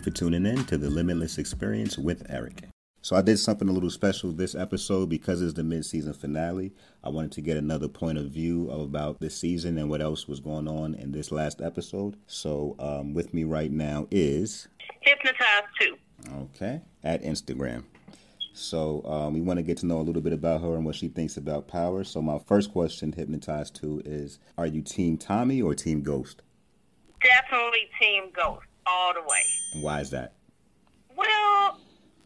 You for tuning in to the Limitless Experience with Eric. So I did something a little special this episode because it's the mid-season finale. I wanted to get another point of view about this season and what else was going on in this last episode. So um, with me right now is Hypnotized 2. Okay, at Instagram. So um, we want to get to know a little bit about her and what she thinks about power. So my first question, Hypnotized too, is: Are you Team Tommy or Team Ghost? Definitely Team Ghost all the way. And why is that? Well,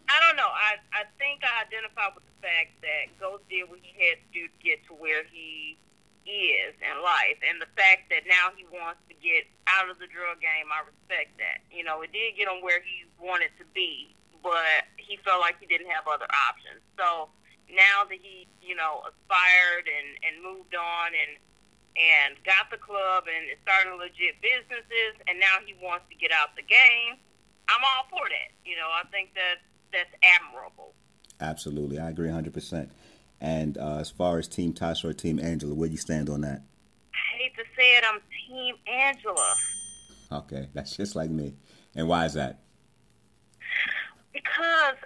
I don't know. I I think I identify with the fact that Ghost did what he had to do to get to where he is in life, and the fact that now he wants to get out of the drug game. I respect that. You know, it did get him where he wanted to be, but he felt like he didn't have other options. So now that he, you know, aspired and and moved on and and got the club and is starting legit businesses, and now he wants to get out the game. I'm all for that. You know, I think that that's admirable. Absolutely, I agree 100. percent And uh, as far as Team Tasha or Team Angela, where do you stand on that? I hate to say it, I'm Team Angela. Okay, that's just like me. And why is that? Because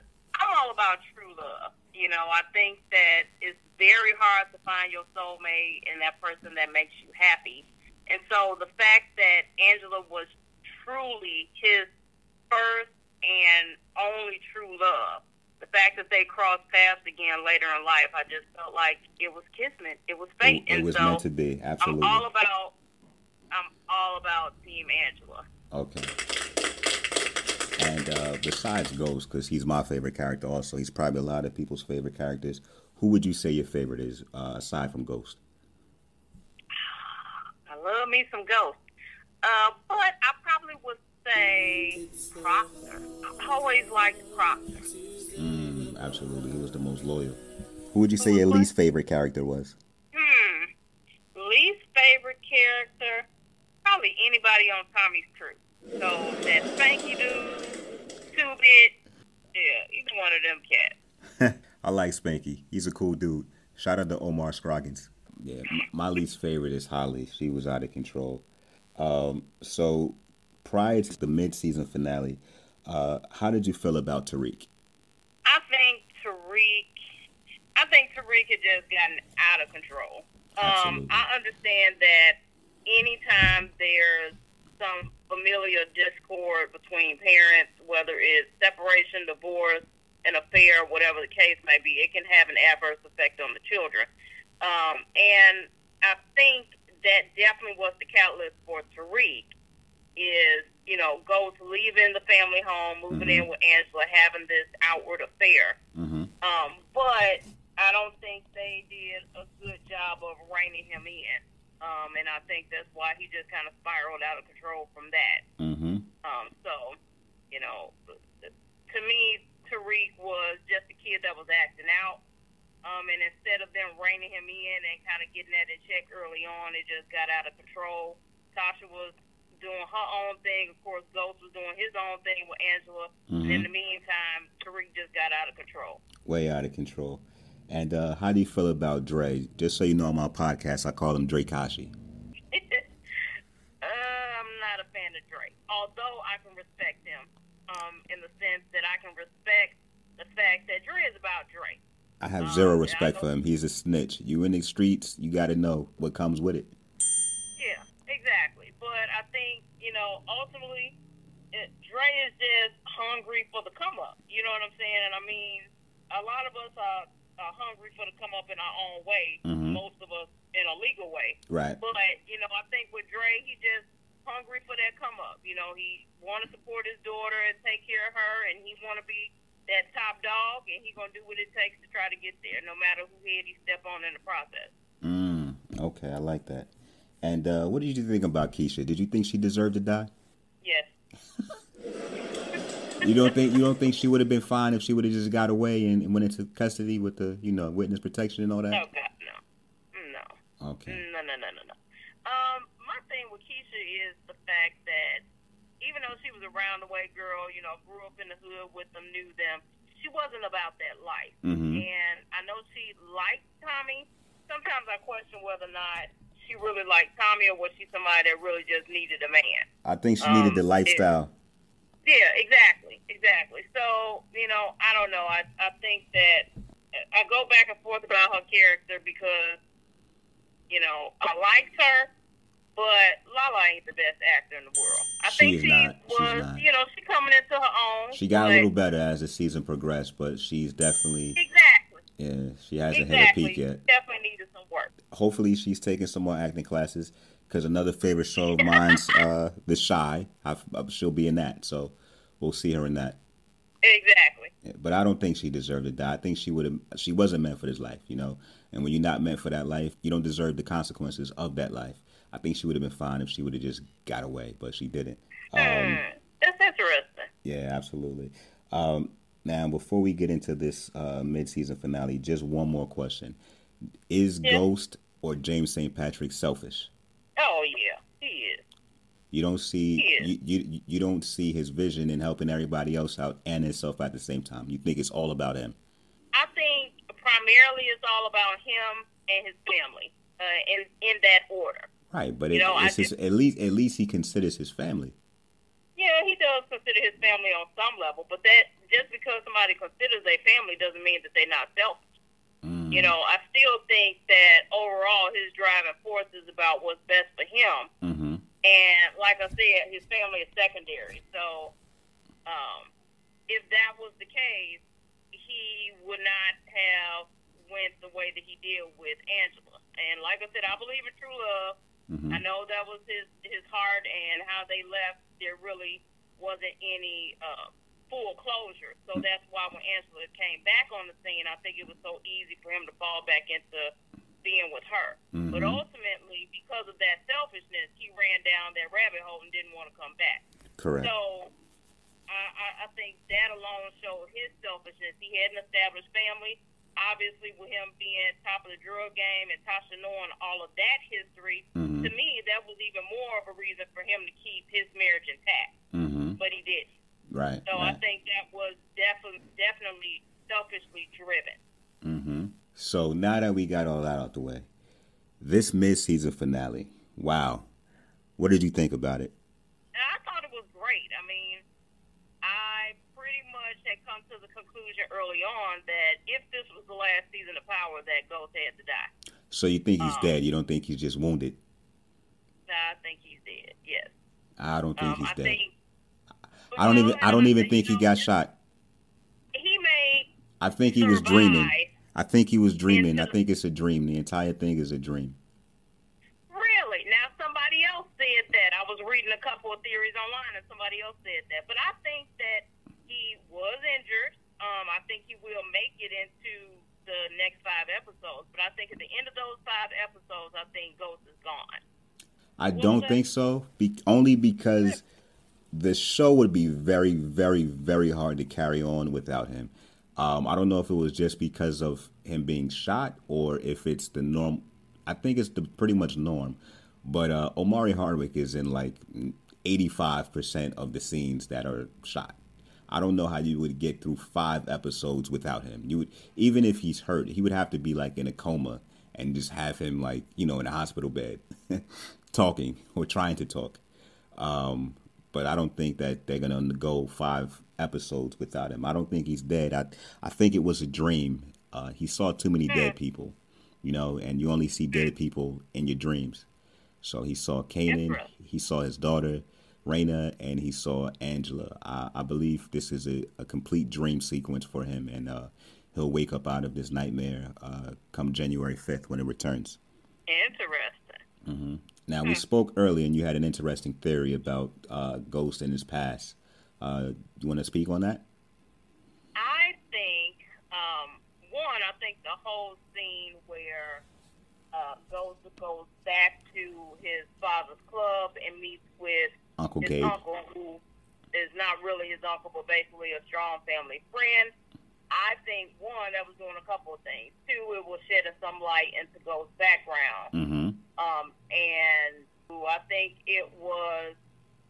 I'm all about true love. You know, I think that it's very hard to find your soulmate and that person that makes you happy. And so the fact that Angela was truly his first and only true love, the fact that they crossed paths again later in life, I just felt like it was kismet. It was fate. It, it was so meant to be. Absolutely. I'm all about. I'm all about Team Angela. Okay. And uh, besides Ghost, because he's my favorite character, also he's probably a lot of people's favorite characters. Who would you say your favorite is uh, aside from Ghost? I love me some Ghost, uh, but I probably would say Proctor. I always liked Proctor. Mm, absolutely, he was the most loyal. Who would you say your least favorite character was? Hmm, least favorite character, probably anybody on Tommy's crew. So that Spanky dude, Two Bit, yeah, either one of them cats. I like Spanky. He's a cool dude. Shout out to Omar Scroggins. Yeah, my least favorite is Holly. She was out of control. Um, so prior to the mid-season finale, uh, how did you feel about Tariq? I think Tariq. I think Tariq had just gotten out of control. Um, I understand that anytime there's some familial discord between parents, whether it's separation, divorce, an affair, whatever the case may be, it can have an adverse effect on the children. Um, and I think that definitely was the catalyst for Tariq is, you know, Ghost leaving the family home, moving mm-hmm. in with Angela, having this outward affair. Mm-hmm. Um, but I don't think they did a good job of reining him in. Um, and I think that's why he just kind of spiraled out of control from that. Mm-hmm. Um, so, you know, to me, Tariq was just a kid that was acting out. Um, and instead of them reining him in and kind of getting that in check early on, it just got out of control. Tasha was doing her own thing. Of course, Ghost was doing his own thing with Angela. Mm-hmm. And in the meantime, Tariq just got out of control. Way out of control. And uh, how do you feel about Dre? Just so you know, on my podcast, I call him Dre Kashi. uh, I'm not a fan of Dre, although I can respect him um, in the sense that I can respect the fact that Dre is about Dre. I have zero um, respect for him. He's a snitch. You in the streets, you got to know what comes with it. Yeah, exactly. But I think you know, ultimately, it, Dre is just hungry for the come up. You know what I'm saying? And I mean, a lot of us are uh, hungry for the come up in our own way. Mm-hmm. Most of us in a legal way. Right. But you know, I think with Dre, he just hungry for that come up. You know, he want to support his daughter and take care of her, and he want to be that top dog, and he gonna do what it takes to try to get there, no matter who head he step on in the process. Mm, okay, I like that. And uh, what did you think about Keisha? Did you think she deserved to die? Yes. You don't think you don't think she would have been fine if she would have just got away and, and, went into custody with the you know witness protection and all that? Oh God, no, no. Okay. No, no, no, no, no. Um, my thing with Keisha is the fact that even though she was a round-the-way girl, you know, grew up in the hood with them, knew them, she wasn't about that life. Mm-hmm. And I know she liked Tommy. Sometimes I question whether or not she really liked Tommy or was she somebody that really just needed a man. I think she needed um, the lifestyle. It, Yeah, exactly, exactly. So you know, I don't know. I I think that I go back and forth about her character because you know I liked her, but Lala ain't the best actor in the world. I She think she not. Was, you know, she coming into her own. She got a little better as the season progressed, but she's definitely Exactly. Yeah. She hasn't Exactly. hit a peak yet. Definitely needed some work. hopefully she's taking some more acting classes because another favorite show of mine's uh the Chi I've, uh, she'll be in that so we'll see her in that Exactly. but i don't think she deserved to die i think she would have she wasn't meant for this life you know and when you're not meant for that life you don't deserve the consequences of that life i think she would have been fine if she would have just got away but she didn't um Hmm. That's interesting. yeah absolutely um now before we get into this uh mid-season finale just one more question is Yeah. ghost or james st patrick selfish Oh yeah, he is. You don't see you, you you don't see his vision in helping everybody else out and himself at the same time. You think it's all about him. I think primarily it's all about him and his family, uh, in in that order. Right, but it, know, it's his, at least at least he considers his family. Yeah, he does consider his family on some level, but that just because somebody considers their family doesn't mean that they're not selfish. Mm. You know, I still think that overall his driving force is about what's best for him. Mm-hmm. And like I said, his family is secondary. So, um, if that was the case, he would not have went the way that he did with Angela. And like I said, I believe in true love. Mm-hmm. I know that was his his heart, and how they left, there really wasn't any uh, full closure. So that's why when Angela came back on the scene, I think it was so easy for him to fall back into being with her. But Mhm. ultimately, because of that selfishness, he ran down that rabbit hole and didn't want to come back. Correct. So I, I, I think that alone showed his selfishness. He had an established family. Obviously, with him being top of the drug game and Tasha knowing all of that history, Mhm. to me, that was even more of a reason for him to keep his marriage intact. Mm-hmm. But he didn't. Right. So I think that was definitely definitely selfishly driven. Mm-hmm. So now that we got all that out the way, this mid-season finale. Wow, what did you think about it? I thought it was great. I mean, I pretty much had come to the conclusion early on that if this was the last season of Power, that Ghost had to die. So you think he's Um, dead? You don't think he's just wounded? I think he's dead. Yes. I don't think Um, he's I dead. think. I don't even. I don't even think, he got shot. He may I think he was dreaming. I think he was dreaming. I think it's a dream. The entire thing is a dream. Really? Now somebody else said that. I was reading a couple of theories online, and somebody else said that. But I think that he was injured. Um, I think he will make it into the next five episodes. But I think at the end of those five episodes, I think Ghost is gone. I don't think so. Be, only because the show would be very, very, very hard to carry on without him. Um, I don't know if it was just because of him being shot or if it's the norm. I think it's the pretty much norm. But uh, Omari Hardwick is in like 85% of the scenes that are shot. I don't know how you would get through five episodes without him. You would even if he's hurt, he would have to be like in a coma and just have him like you know in a hospital bed, talking or trying to talk. Um, but I don't think that they're gonna undergo five episodes without him. I don't think he's dead. I I think it was a dream. Uh, he saw too many dead people, you know, and you only see dead people in your dreams. So he saw Kanan, right. he saw his daughter, Raina, and he saw Angela. I, I believe this is a, a complete dream sequence for him, and uh, he'll wake up out of this nightmare uh, come January 5th when it returns. Interesting. Now, we spoke earlier, and you had an interesting theory about uh, Ghost in his past. Uh, do you want to speak on that? I think um, one. I think the whole scene where uh, goes goes back to his father's club and meets with Uncle his Gabe. uncle, who is not really his uncle, but basically a strong family friend. I think one that was doing a couple of things. Two, it was shedding some light into Ghost's background, Mm-hmm. Um, and I think it was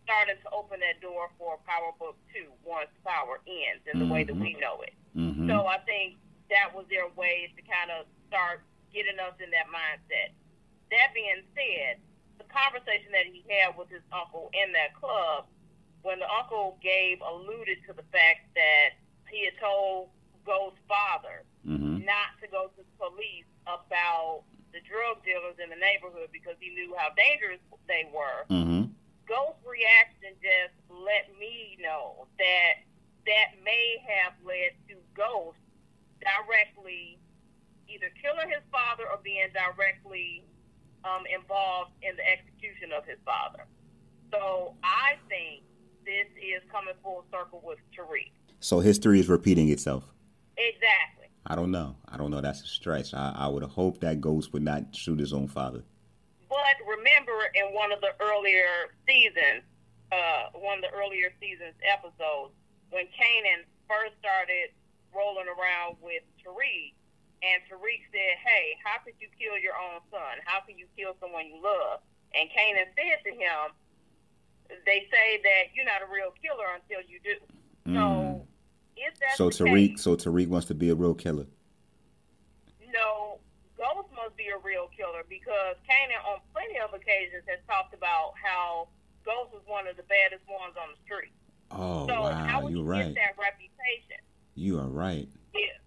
starting to open that door for Power Book Two once Power ends in the way that we know it. Mm-hmm. So I think that was their way to kind of start getting us in that mindset. That being said, the conversation that he had with his uncle in that club when the uncle Gabe alluded to the fact that he had told Ghost's father Mm-hmm. not to go to the police about the drug dealers in the neighborhood because he knew how dangerous they were. Mm-hmm. Ghost's reaction just let me know that that may have led to Ghost directly either killing his father or being directly um, involved in the execution of his father. So I think this is coming full circle with Tariq. So history is repeating itself. Exactly. I don't know. I don't know. That's a stretch. I, I would hope that Ghost would not shoot his own father. But remember, in one of the earlier seasons, uh, one of the earlier seasons episodes, when Kanan first started rolling around with Tariq, and Tariq said, "Hey, how could you kill your own son? How can you kill someone you love?" And Kanan said to him, "They say that you're not a real killer until you do." So, if that's So Tariq, case, so Tariq wants to be a real killer. no, Ghost must be a real killer because Kanan on plenty of occasions has talked about how Ghost was one of the baddest ones on the street. Oh so how wow, would you're right. get that reputation? You are right. Yeah,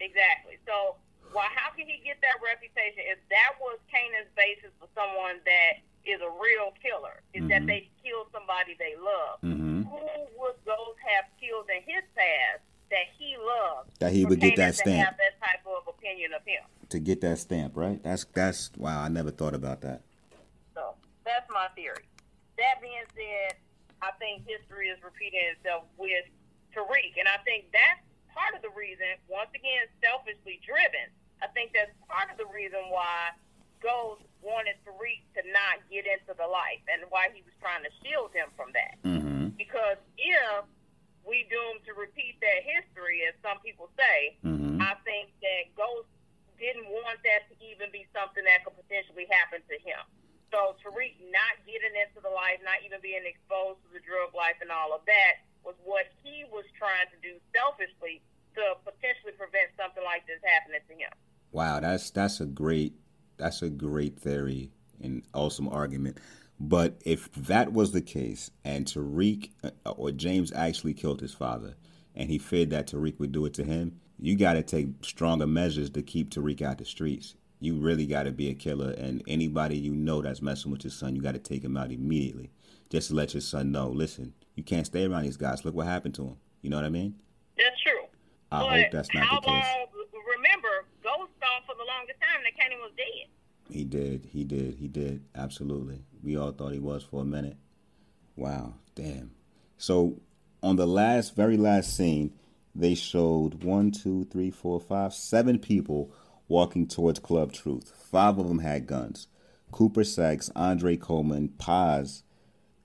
exactly. So, why? How can he get that reputation? If that was Kanan's basis for someone that is a real killer, is that Mhm. they killed somebody they love. Mm-hmm. Who would Ghost have killed in his past that he loved? That he would get that to stamp have that type of opinion of him. to get that stamp, right? That's that's wow. I never thought about that. So that's my theory. That being said, I think history is repeating itself with Tariq, and I think that's part of the reason. Once again, selfishly driven. I think that's part of the reason why Ghost wanted Tariq to not get into the life, and why he was trying to shield him from that. Mm-hmm. Because if we doomed to repeat that history, as some people say, Mm-hmm. I think that Ghost didn't want that to even be something that could potentially happen to him. So Tariq not getting into the life, not even being exposed to the drug life and all of that was what he was trying to do selfishly to potentially prevent something like this happening to him. Wow, that's that's a great that's a great theory and awesome argument. But if that was the case, and Tariq uh, or James actually killed his father, and he feared that Tariq would do it to him, you got to take stronger measures to keep Tariq out the streets. You really got to be a killer, and anybody you know that's messing with your son, you got to take him out immediately, just to let your son know. Listen, you can't stay around these guys. Look what happened to him. You know what I mean? That's true. I but hope that's not the case. long? Remember, Ghost thought for the longest time that Kenny was dead. He did. He did. He did. Absolutely. We all thought he was for a minute. Wow. Damn. So on the last, very last scene, they showed one, two, three, four, five, seven people walking towards Club Truth. Five of them had guns. Cooper Saxe, Andre Coleman, Paz,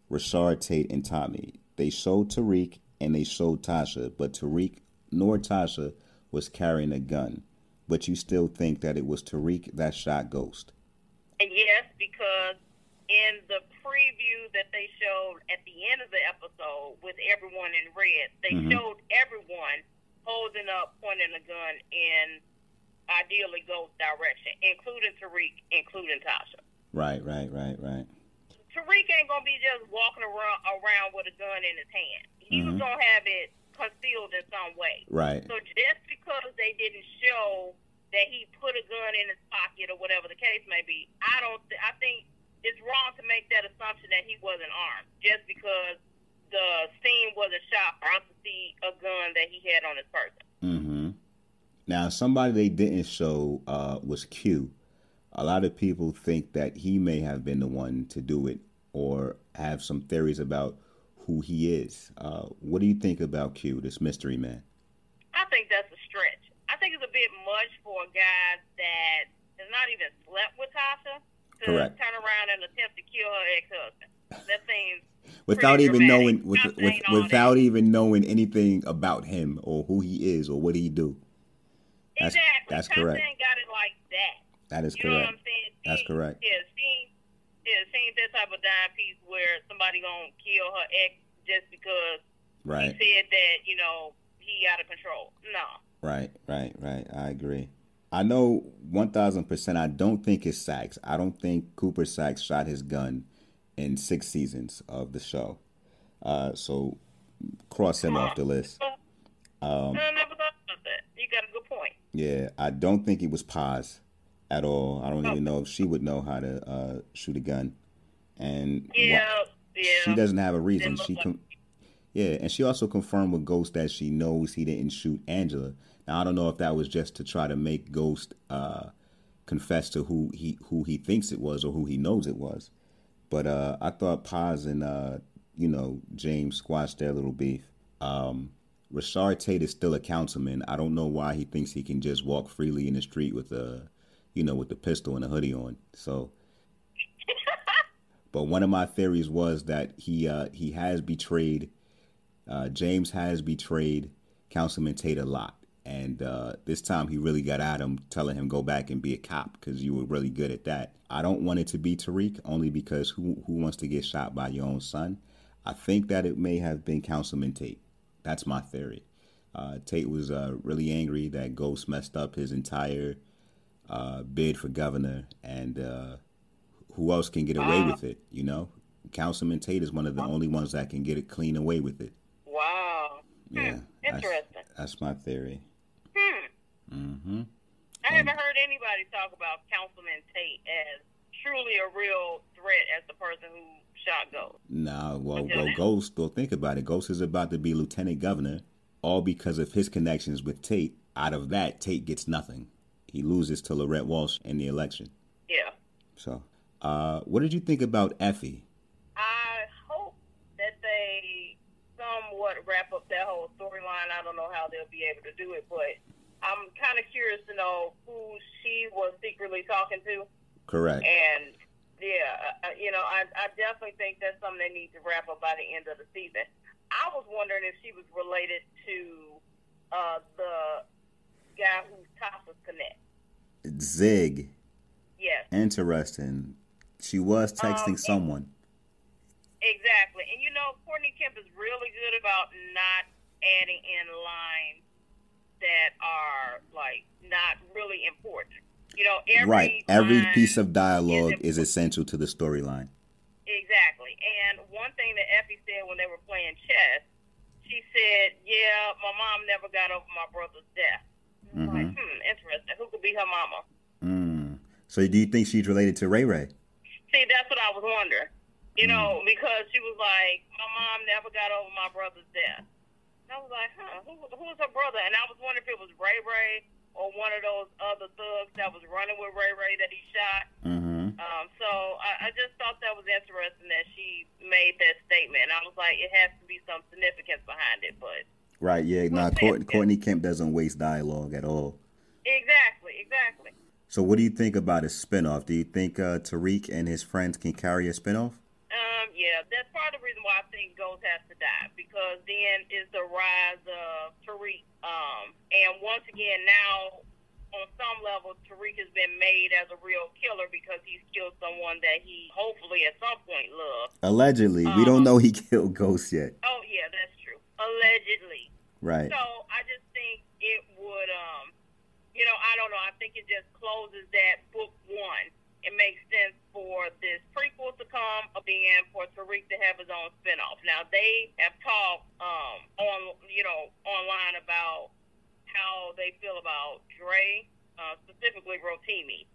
Rashad Tate, and Tommy. They showed Tariq and they showed Tasha, but Tariq nor Tasha was carrying a gun. But you still think that it was Tariq that shot Ghost. And yes, because in the preview that they showed at the end of the episode with everyone in red, they Mhm. showed everyone holding up, pointing a gun in ideally Ghost direction, including Tariq, including Tasha. Right, right, right, right. Tariq ain't gonna be just walking around around with a gun in his hand. He was Mhm. gonna have it concealed in some way. Right. So just because they didn't show that he put a gun in his pocket or whatever the case may be, I don't. Th- I think it's wrong to make that assumption that he wasn't armed just because the scene wasn't shot for us to see a gun that he had on his person. Mm-hmm. Now, somebody they didn't show uh, was Q. A lot of people think that he may have been the one to do it, or have some theories about who he is. Uh, what do you think about Q, this mystery man? I think that's a stretch. I think it's a bit much for a guy that has not even slept with Tasha to Correct. turn around and attempt to kill her ex-husband. That seems Without even dramatic. knowing, with, with, without even knowing anything about him or who he is or what he do. That's- exactly. that's Tasha correct. ain't got it like that. That is You know what correct. I'm saying? She, That's correct. Yeah, she, yeah, ain't that type of dime piece where somebody gonna kill her ex just because Right. he said that you know he out of control. No. Right, right, right. I agree. I know 1000% I don't think it's Saxe. I don't think Cooper Saxe shot his gun in six seasons of the show. Uh, so cross him off the list. Um, I never thought about that. You got a good point. Yeah, I don't think it was Paz at all. I don't oh. even know if she would know how to uh, shoot a gun. And yeah, yeah. she doesn't have a reason. She com- yeah, and she also confirmed with Ghost that she knows he didn't shoot Angela. Now I don't know if that was just to try to make Ghost uh, confess to who he who he thinks it was or who he knows it was. But uh, I thought Paz and uh, you know James squashed their little beef. Um, Rashad Tate is still a councilman. I don't know why he thinks he can just walk freely in the street with a, you know, with the pistol and a hoodie on. So, but one of my theories was that he uh, he has betrayed. Uh, James has betrayed Councilman Tate a lot, and uh, this time he really got at him, telling him go back and be a cop because you were really good at that. I don't want it to be Tariq only because who who wants to get shot by your own son? I think that it may have been Councilman Tate. That's my theory. Uh, Tate was uh, really angry that Ghost messed up his entire uh, bid for governor, and uh, who else can get away with it? You know, Councilman Tate is one of the only ones that can get it clean away with it. Wow. Yeah. Hmm. Interesting. That's, that's, my theory. Hmm. Mm-hmm. I haven't heard anybody talk about Councilman Tate as truly a real threat as the person who shot Ghost. Nah, well, well Ghost, well, think about it. Ghost is about to be lieutenant governor, all because of his connections with Tate. Out of that, Tate gets nothing. He loses to Lorette Walsh in the election. Yeah. So, uh, what did you think about Effie? I hope that they somewhat wrap up that whole storyline. I don't know how they'll be able to do it, but I'm kind of curious to know who she was secretly talking to. Correct. And yeah, uh, uh, you know, I, I definitely think that's something they need to wrap up by the end of the season. I was wondering if she was related to uh, the guy who's Tasha's connect. Zig. Yes. Interesting. She was texting um, someone. Exactly. And you know, Courtney Kemp is really good about not adding in lines that are like not really important. You know, every right. Every piece of dialogue is, is essential to the storyline. Exactly. And one thing that Effie said when they were playing chess, she said, "Yeah, my mom never got over my brother's death." Mm-hmm. Like, hmm, interesting. Who could be her mama? Mm. So, do you think she's related to Ray Ray? See, that's what I was wondering. You mm. know, because she was like, "My mom never got over my brother's death." And I was like, "Huh? Who, who's her brother?" And I was wondering if it was Ray Ray or one of those other thugs that was running with Ray Ray that he shot. Mm-hmm. Um, so I, I just thought that was interesting that she made that statement. I was like, it has to be some significance behind it, but. Right, yeah. Now, Courtney, Courtney Kemp doesn't waste dialogue at all. Exactly, exactly. So, what do you think about a spinoff? Do you think uh, Tariq and his friends can carry a spinoff? Um, yeah, that's part of the reason why I think Ghost has to die because then is the rise of Tariq. Um, and once again, now on some level, Tariq has been made as a real killer because he's killed someone that he hopefully at some point loved. Allegedly, um, we don't um, know he killed Ghost yet. Oh yeah, that's true. Allegedly. Right. So I just think it would, um, you know, I don't know. I think it just closes that book one it makes sense for this prequel to come, and for Tariq to have his own spinoff. Now they have talked um, on, you know, online about how they feel about Dre, uh, specifically Rotimi.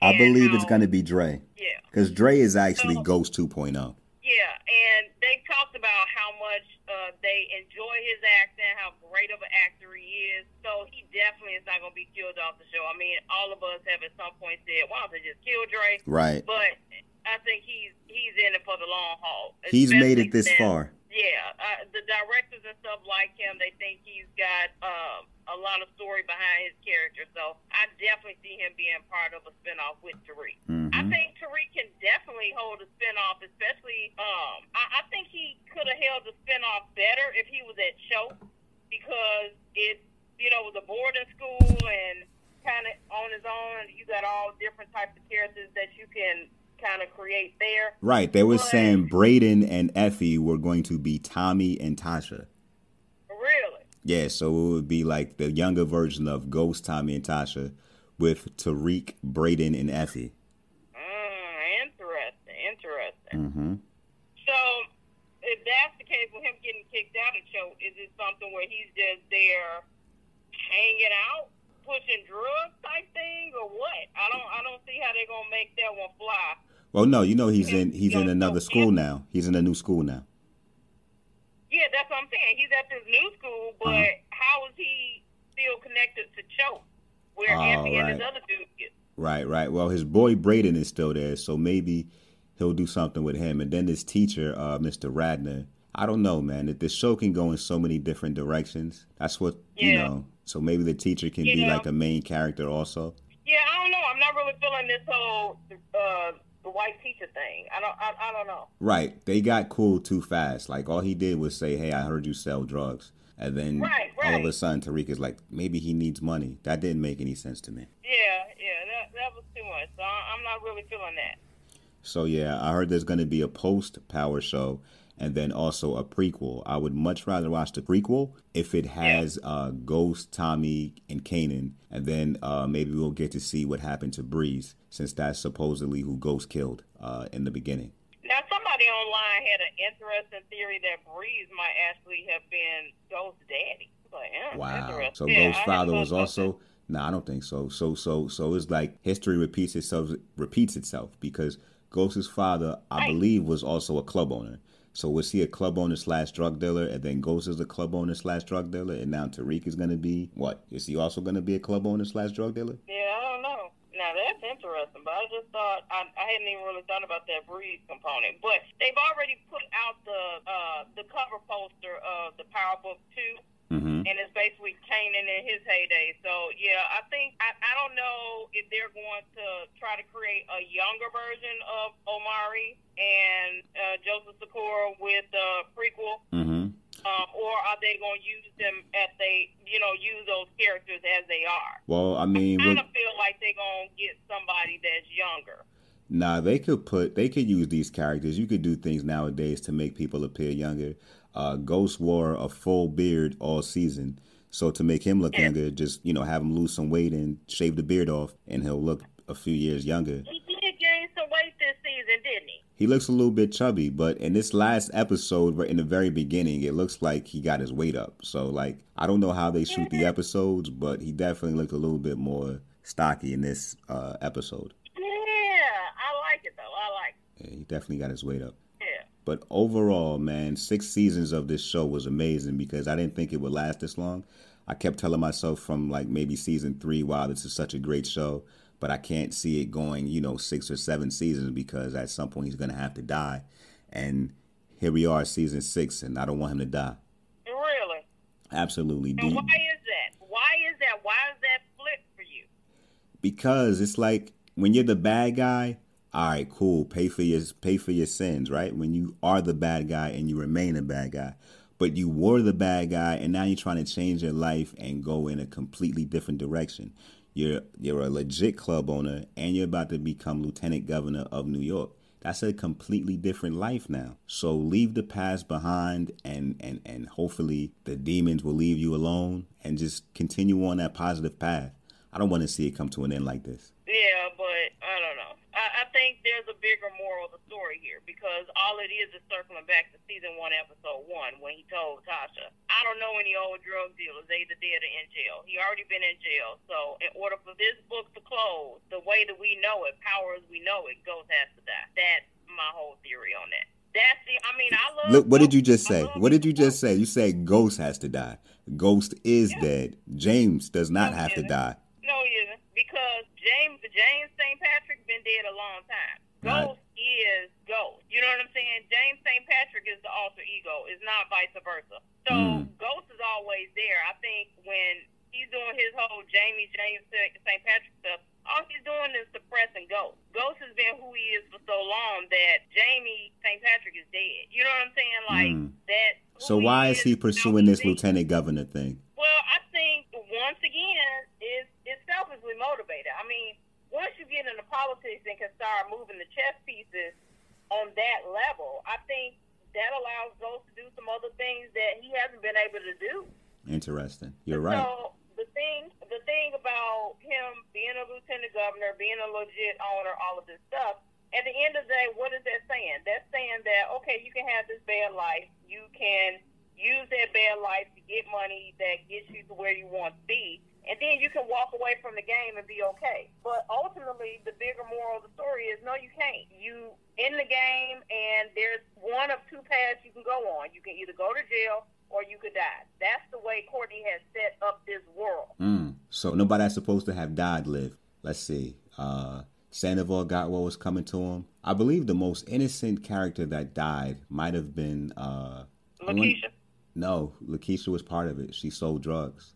I believe how, it's going to be Dre. Yeah. Because Dre is actually so, Ghost 2.0. Yeah, and they talked about how much uh, they enjoy his acting, how great of an actor he is. So he definitely is not going to be killed off the show. I mean, all of us have at some point said, "Why don't they just kill Dre?" Right. But I think he's he's in it for the long haul. He's made it this far. Yeah, uh, the directors and stuff like him, they think he's got um, a lot of story behind his character. So I definitely see him being part of a spinoff with Tariq. Mm-hmm. I think Tariq can definitely hold a spinoff, especially. Um, I, I think he could have held the spinoff better if he was at Choate because it, you know, was a boarding school and kind of on his own. You got all different types of characters that you can kind of create there. Right. They were but, saying Brayden and Effie were going to be Tommy and Tasha. Really? Yeah, so it would be like the younger version of Ghost, Tommy, and Tasha with Tariq, Brayden, and Effie. Mm, interesting. Interesting. Mm-hmm. So, if that's the case with him getting kicked out of Choate? Is it something where he's just there hanging out, pushing drugs type thing, or what? I don't I don't see how they're gonna make that one fly. Well, no, you know he's in he's in another school now. He's in a new school now. Yeah, that's what I'm saying. He's at this new school, but uh-huh. how is he still connected to Choate, where oh, Anthony right. and his other dudes get? Right, right. Well, his boy Brayden is still there, so maybe he'll do something with him. And then this teacher, uh, Mr. Radner, I don't know, man. That this show can go in so many different directions. That's what yeah. you know. So maybe the teacher can you be know, like a main character also. Yeah, I don't know. I'm not really feeling this whole uh, the white teacher thing. I don't. I, I don't know. Right. They got cool too fast. Like all he did was say, "Hey, I heard you sell drugs." And then right, right. all of a sudden, Tariq is like, maybe he needs money. That didn't make any sense to me. Yeah, yeah, that, that was too much. So I'm not really feeling that. So yeah, I heard there's going to be a post Power show and then also a prequel. I would much rather watch the prequel if it has uh, Ghost, Tommy, and Kanan, and then uh, maybe we'll get to see what happened to Breeze, since that's supposedly who Ghost killed uh, in the beginning. Now, somebody online had an interesting theory that Breeze might actually have been Ghost's daddy. Like, yeah, wow! So yeah, Ghost's father was also. No, nah, I don't think so. So, so, so it's like history repeats itself. Repeats itself because Ghost's father, I right. believe, was also a club owner. So was he a club owner slash drug dealer, and then Ghost is a club owner slash drug dealer, and now Tariq is going to be what? Is he also going to be a club owner slash drug dealer? Yeah, I don't know. Now that's interesting, but I just thought I, I hadn't even really thought about that breed component. But they've already put out the uh, the cover poster of the Power Book Two Mm-hmm. And it's basically Kanan in his heyday. So yeah, I think I, I don't know if they're going to try to create a younger version of Omari and uh, Joseph Sikora with the prequel. Mm-hmm. Um, or are they going to use them as they, you know, use those characters as they are? Well, I mean, I kind of feel like they're going to get somebody that's younger. Nah, they could put, they could use these characters. You could do things nowadays to make people appear younger uh, Ghost wore a full beard all season. So to make him look younger, just you know have him lose some weight and shave the beard off, and he'll look a few years younger. He did gain some weight this season, didn't he? He looks a little bit chubby, but in this last episode, in the very beginning, it looks like he got his weight up. So like I don't know how they shoot the episodes, but he definitely looked a little bit more stocky in this uh, episode. Yeah, I like it though. I like. It. Yeah, he definitely got his weight up. But overall, man, six seasons of this show was amazing because I didn't think it would last this long. I kept telling myself from like maybe season three, wow, this is such a great show. But I can't see it going, you know, six or seven seasons because at some point he's going to have to die. And here we are, season six, and I don't want him to die. Really? Absolutely. And why is that? Why is that? Why is that flip for you? Because it's like when you're the bad guy, all right, cool, pay for your pay for your sins, right? When you are the bad guy and you remain a bad guy, but you were the bad guy and now you're trying to change your life and go in a completely different direction. You're you're a legit club owner and you're about to become lieutenant governor of New York. That's a completely different life now. So leave the past behind and and and hopefully the demons will leave you alone and just continue on that positive path. I don't want to see it come to an end like this. Yeah, but I don't know. I, I think there's a bigger moral of the story here because all it is is circling back to season one, episode one, when he told Tasha, "I don't know any old drug dealers. They either dead or in jail. He already been in jail. So in order for this book to close, the way that we know it, power as we know it, Ghost has to die. That's my whole theory on that. That's the. I mean, I love. Look, what did you just say? What did you just say? You said Ghost has to die. Ghost is yeah. dead. James does not no, have to die. No, he isn't because James James St. Patrick been dead a long time. Ghost right. is Ghost. You know what I'm saying? James St. Patrick is the alter ego. It's not vice versa. So mm. Ghost is always there. I think when he's doing his whole Jamie James St. Patrick stuff, all he's doing is suppressing Ghost. Ghost has been who he is for so long that Jamie St. Patrick is dead. You know what I'm saying? Like mm. that. So why is he pursuing this lieutenant governor thing? Well, I think once again is is selfishly motivated. I mean, once you get into politics and can start moving the chess pieces on that level, I think that allows Ghost to do some other things that he hasn't been able to do. Interesting. You're right. So the thing, the thing about him being a lieutenant governor, being a legit owner, all of this stuff. At the end of the day, what is that saying? That's saying that okay, you can have this bad life, you can use that bad life to get money that gets you to where you want to be, and then you can walk away from the game and be okay. But ultimately, the bigger moral of the story is no, you can't. You in the game, and there's one of two paths you can go on. You can either go to jail or you could die. That's the way Courtney has set up this world. Mm. So nobody that's supposed to have died lived. Let's see. Uh, Sandoval got what was coming to him. I believe the most innocent character that died might have been uh, Lakeisha. No, Lakeisha was part of it. She sold drugs.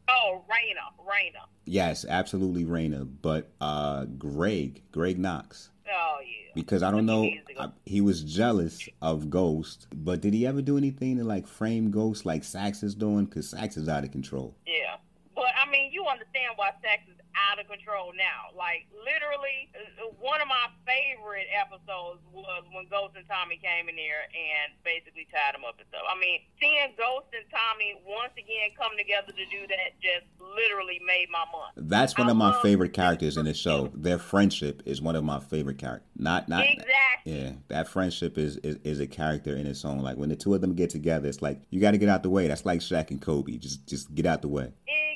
Raina, Raina. Yes, absolutely Raina. But uh, Greg, Greg Knox. Oh yeah. Because I don't know, I, he was jealous of Ghost, but did he ever do anything to like frame Ghost like Saxe is doing? Because Saxe is out of control. Yeah, but I mean, you understand why Saxe is out of control now. Like literally, uh, one of my favorite episodes was when Ghost and Tommy came in there and basically tied him up and stuff. I mean, seeing Ghost and Tommy once again come together to do that just literally made my month. That's one I of my favorite characters in the show. Their friendship is one of my favorite characters. Not not exactly. Yeah, that friendship is, is is a character in its own. Like when the two of them get together, it's like you got to get out the way. That's like Shaq and Kobe. Just just get out the way. Exactly.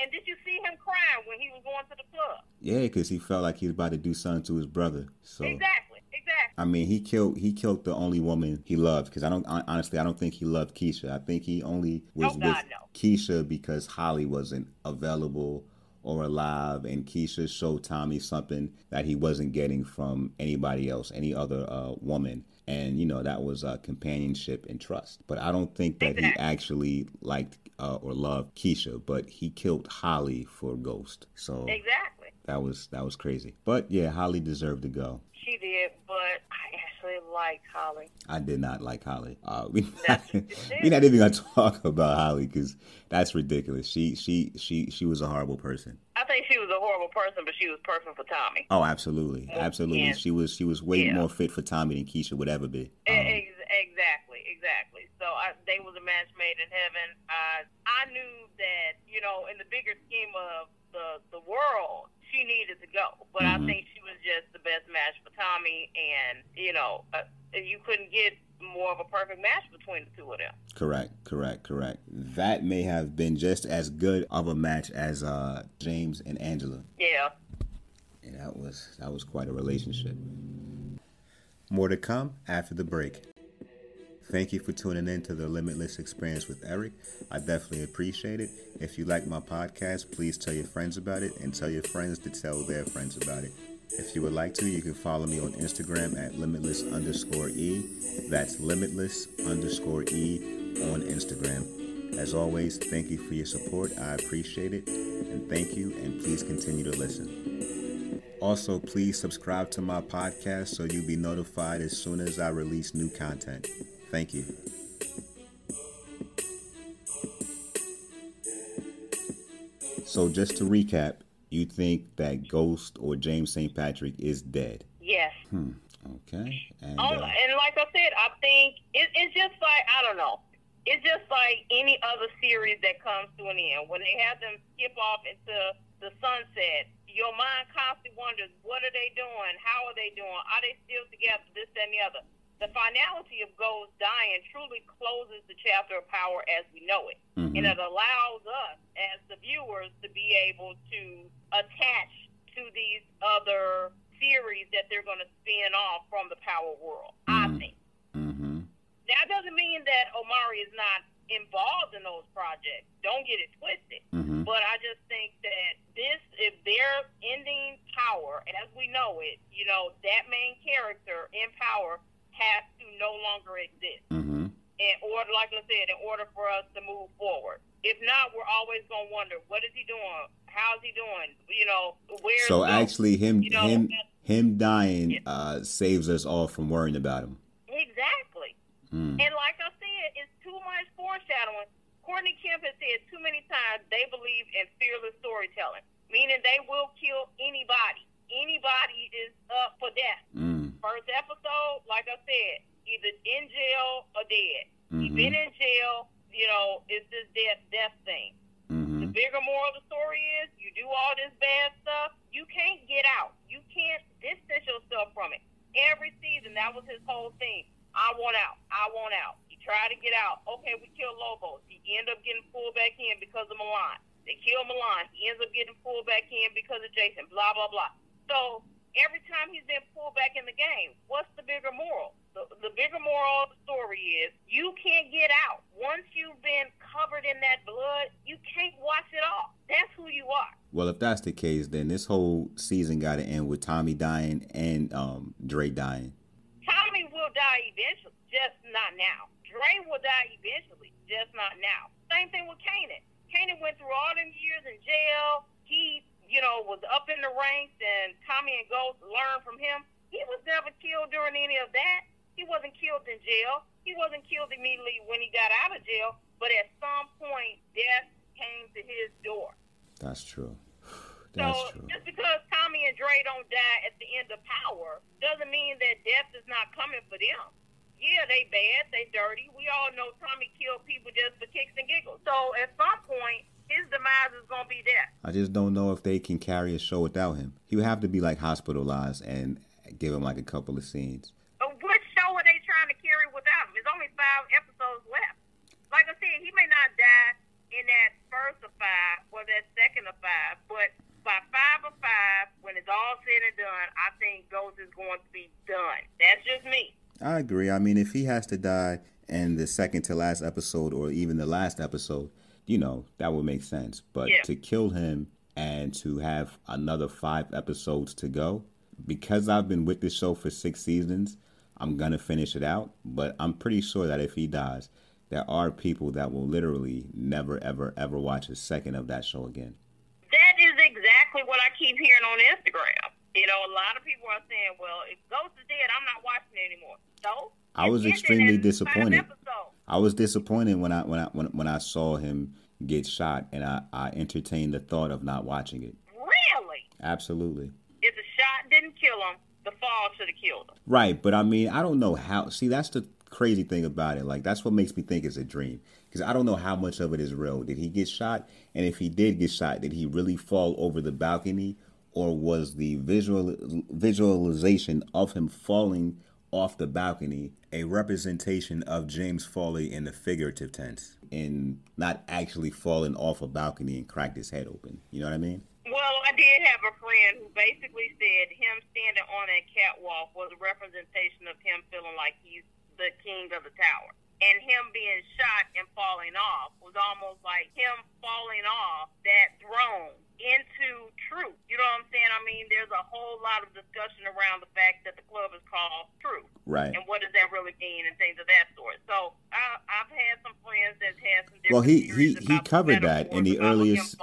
And did you see him crying when he was going to the club? Yeah, because he felt like he was about to do something to his brother. So exactly, exactly. I mean, he killed he killed the only woman he loved. Because I don't honestly, I don't think he loved Keisha. I think he only was oh, God, with no. Keisha because Holly wasn't available or alive, and Keisha showed Tommy something that he wasn't getting from anybody else, any other uh, woman and you know that was uh, companionship and trust. But I don't think that he actually liked uh, or loved Keisha, but he killed Holly for Ghost. So exactly that was that was crazy. But yeah, Holly deserved to go. She did, but actually liked Holly. I did not like Holly. Uh, we not, we're not even gonna talk about Holly because that's ridiculous. She she she she was a horrible person. I think she was a horrible person, but she was perfect for Tommy. Oh, absolutely, absolutely. Yeah. She was she was way yeah. more fit for Tommy than Keisha would ever be. Um, exactly, exactly. So I, they was a match made in heaven. I I knew that you know in the bigger scheme of the the world, she needed to go. But mm-hmm. I think she was just the best match for Tommy, and you know, uh, you couldn't get more of a perfect match between the two of them. Correct, correct, correct. That may have been just as good of a match as uh, James and Angela. Yeah. And that was that was quite a relationship. More to come after the break. Thank you for tuning in to the Limitless Experience with Eric. I definitely appreciate it. If you like my podcast, please tell your friends about it and tell your friends to tell their friends about it. If you would like to, you can follow me on Instagram at limitless underscore E. That's limitless underscore E on Instagram. As always, thank you for your support. I appreciate it. And thank you, and please continue to listen. Also, please subscribe to my podcast so you'll be notified as soon as I release new content. Thank you. So, just to recap, you think that Ghost or James St. Patrick is dead? Yes. Hmm. Okay. And, oh, uh, and like I said, I think it, it's just like I don't know. It's just like any other series that comes to an end. When they have them skip off into the sunset, your mind constantly wonders, what are they doing? How are they doing? Are they still together? This, and the other the finality of Ghost dying truly closes the chapter of power as we know it. Mm-hmm. And it allows us as the viewers to be able to attach to these other series that they're going to spin off from the power world, mm-hmm. I think. Mm-hmm. That doesn't mean that Omari is not involved in those projects. Don't get it twisted. Mm-hmm. But I just think that this, if they're ending power as we know it, you know, that main character in power has to no longer exist. Mm-hmm. In order, like I said, in order for us to move forward. If not, we're always gonna wonder what is he doing? How's he doing? You know, where? So actually, him you know, him him dying yeah. uh, saves us all from worrying about him. Exactly. Mm. And like I said, it's too much foreshadowing. Courtney Kemp has said too many times they believe in fearless storytelling, meaning they will kill anybody. Anybody is up for death. Mm. First episode, like I said, either in jail or dead. Mm-hmm. You've been in jail, you know, it's this death death thing. Mm-hmm. The bigger moral of the story is you do all this bad stuff, you can't get out. You can't distance yourself from it. Every season, that was his whole thing. I want out. I want out. He tried to get out. Okay, we kill Lobos. He end up getting pulled back in because of Milan. They kill Milan. He ends up getting pulled back in because of Jason. Blah blah blah. So every time he's been pulled back in the game, what's the bigger moral? The, the bigger moral of the story is you can't get out. Once you've been covered in that blood, you can't wash it off. That's who you are. Well, if that's the case, then this whole season got to end with Tommy dying and um, Dre dying. Tommy will die eventually, just not now. Dre will die eventually, just not now. Same thing with Kanan. Kanan went through all them years in jail. He, you know, was up in the ranks, and Tommy and Ghost learned from him. He was never killed during any of that. He wasn't killed in jail. He wasn't killed immediately when he got out of jail. But at some point, death came to his door. That's true. That's so true. just because Tommy and Dre don't die at the end of power doesn't mean that death is not coming for them. Yeah, they bad, they dirty. We all know Tommy killed people just for kicks and giggles. So at some point, his demise is gonna be death. I just don't know if they can carry a show without him. He would have to be like hospitalized and give him like a couple of scenes. But what show are they trying to carry without him? There's only five episodes left. Like I said, he may not die in that first of five or that second of five, but by five of five, when it's all said and done, I think Ghost is going to be done. That's just me. I agree. I mean, if he has to die in the second to last episode or even the last episode, you know, that would make sense. But Yeah. to kill him and to have another five episodes to go, because I've been with this show for six seasons, I'm going to finish it out. But I'm pretty sure that if he dies, there are people that will literally never, ever, ever watch a second of that show again. That is exactly what I keep hearing on Instagram. You know, a lot of people are saying, "Well, if Ghost is dead, I'm not watching it anymore." So I was extremely disappointed. episodes. I was disappointed when I when I when, when I saw him get shot, and I, I entertained the thought of not watching it. Really? Absolutely. If the shot didn't kill him, the fall should have killed him. Right, but I mean, I don't know how. See, that's the crazy thing about it. Like, that's what makes me think it's a dream. Because I don't know how much of it is real. Did he get shot? And if he did get shot, did he really fall over the balcony? Or was the visual visualization of him falling off the balcony a representation of James Foley in the figurative tense and not actually falling off a balcony and cracked his head open? You know what I mean? Well, I did have a friend who basically said him standing on that catwalk was a representation of him feeling like he's the king of the tower. And him being shot and falling off was almost like him falling off that throne into truth. You know what I'm saying? I mean, there's a whole lot of discussion around the fact that the club is called Truth. Right. And what does that really mean and things of that sort. So I, I've had some friends that had some different Well, he- he- he covered that in the earliest-.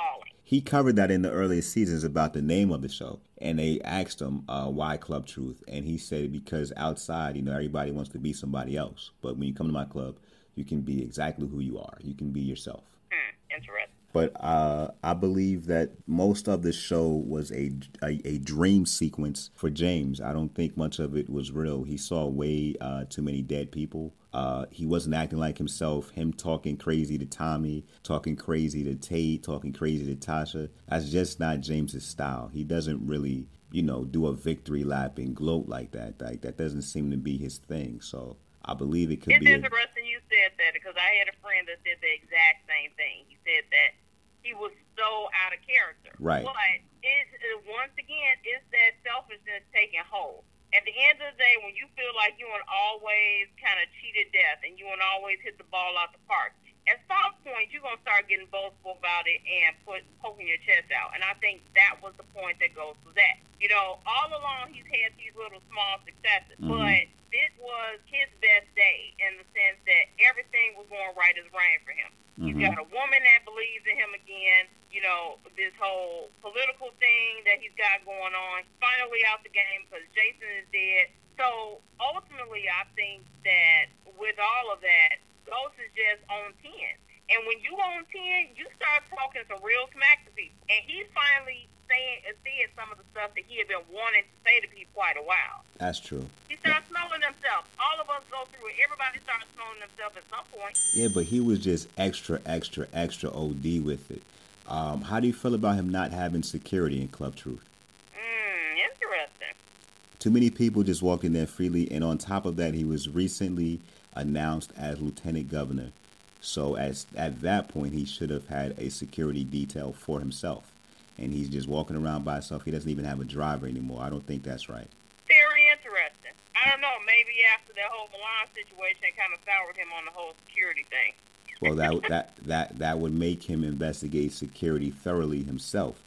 He covered that in the earliest seasons about the name of the show, and they asked him uh, why Club Truth, and he said because outside, you know, everybody wants to be somebody else, but when you come to my club, you can be exactly who you are. You can be yourself. Hmm, interesting. But uh, I believe that most of the show was a, a a dream sequence for James. I don't think much of it was real. He saw way uh, too many dead people. Uh, he wasn't acting like himself. Him talking crazy to Tommy, talking crazy to Tate, talking crazy to Tasha. That's just not James's style. He doesn't really, you know, do a victory lap and gloat like that. Like that doesn't seem to be his thing. So I believe it could It's be. A, interesting you said that because I had a friend that said the exact same thing. He said that he was so out of character. Right. But it's, uh, once again, it's that selfishness taking hold. At the end of the day, when you feel like you and always kind of cheated death and you and always hit the ball out the park, at some point you're gonna start getting boastful about it and put poking your chest out. And I think that was the point that goes to that. You know, all along he's had these little small successes, Mhm. but this was his best day in the sense that everything was going right as rain for him. He's Mhm. got a woman that believes in him again. You know, this whole political thing that he's got going on. Finally out the game because Jason is dead. So ultimately, I think that with all of that, Ghost is just on 10. And when you on 10, you start talking some real smack to people. And he's finally saying, saying some of the stuff that he had been wanting to say to people quite a while. that's true. He starts smelling himself. All of us go through it. Everybody starts smelling themselves at some point. Yeah, but he was just extra, extra, extra OD with it. Um, how do you feel about him not having security in Club Truth? Mm, interesting. Too many people just walked in there freely, and on top of that, he was recently announced as lieutenant governor. So as at that point, he should have had a security detail for himself, and he's just walking around by himself. He doesn't even have a driver anymore. I don't think that's right. Very interesting. I don't know. Maybe after that whole Milan situation, it kind of soured him on the whole security thing. Well, that that that that would make him investigate security thoroughly himself,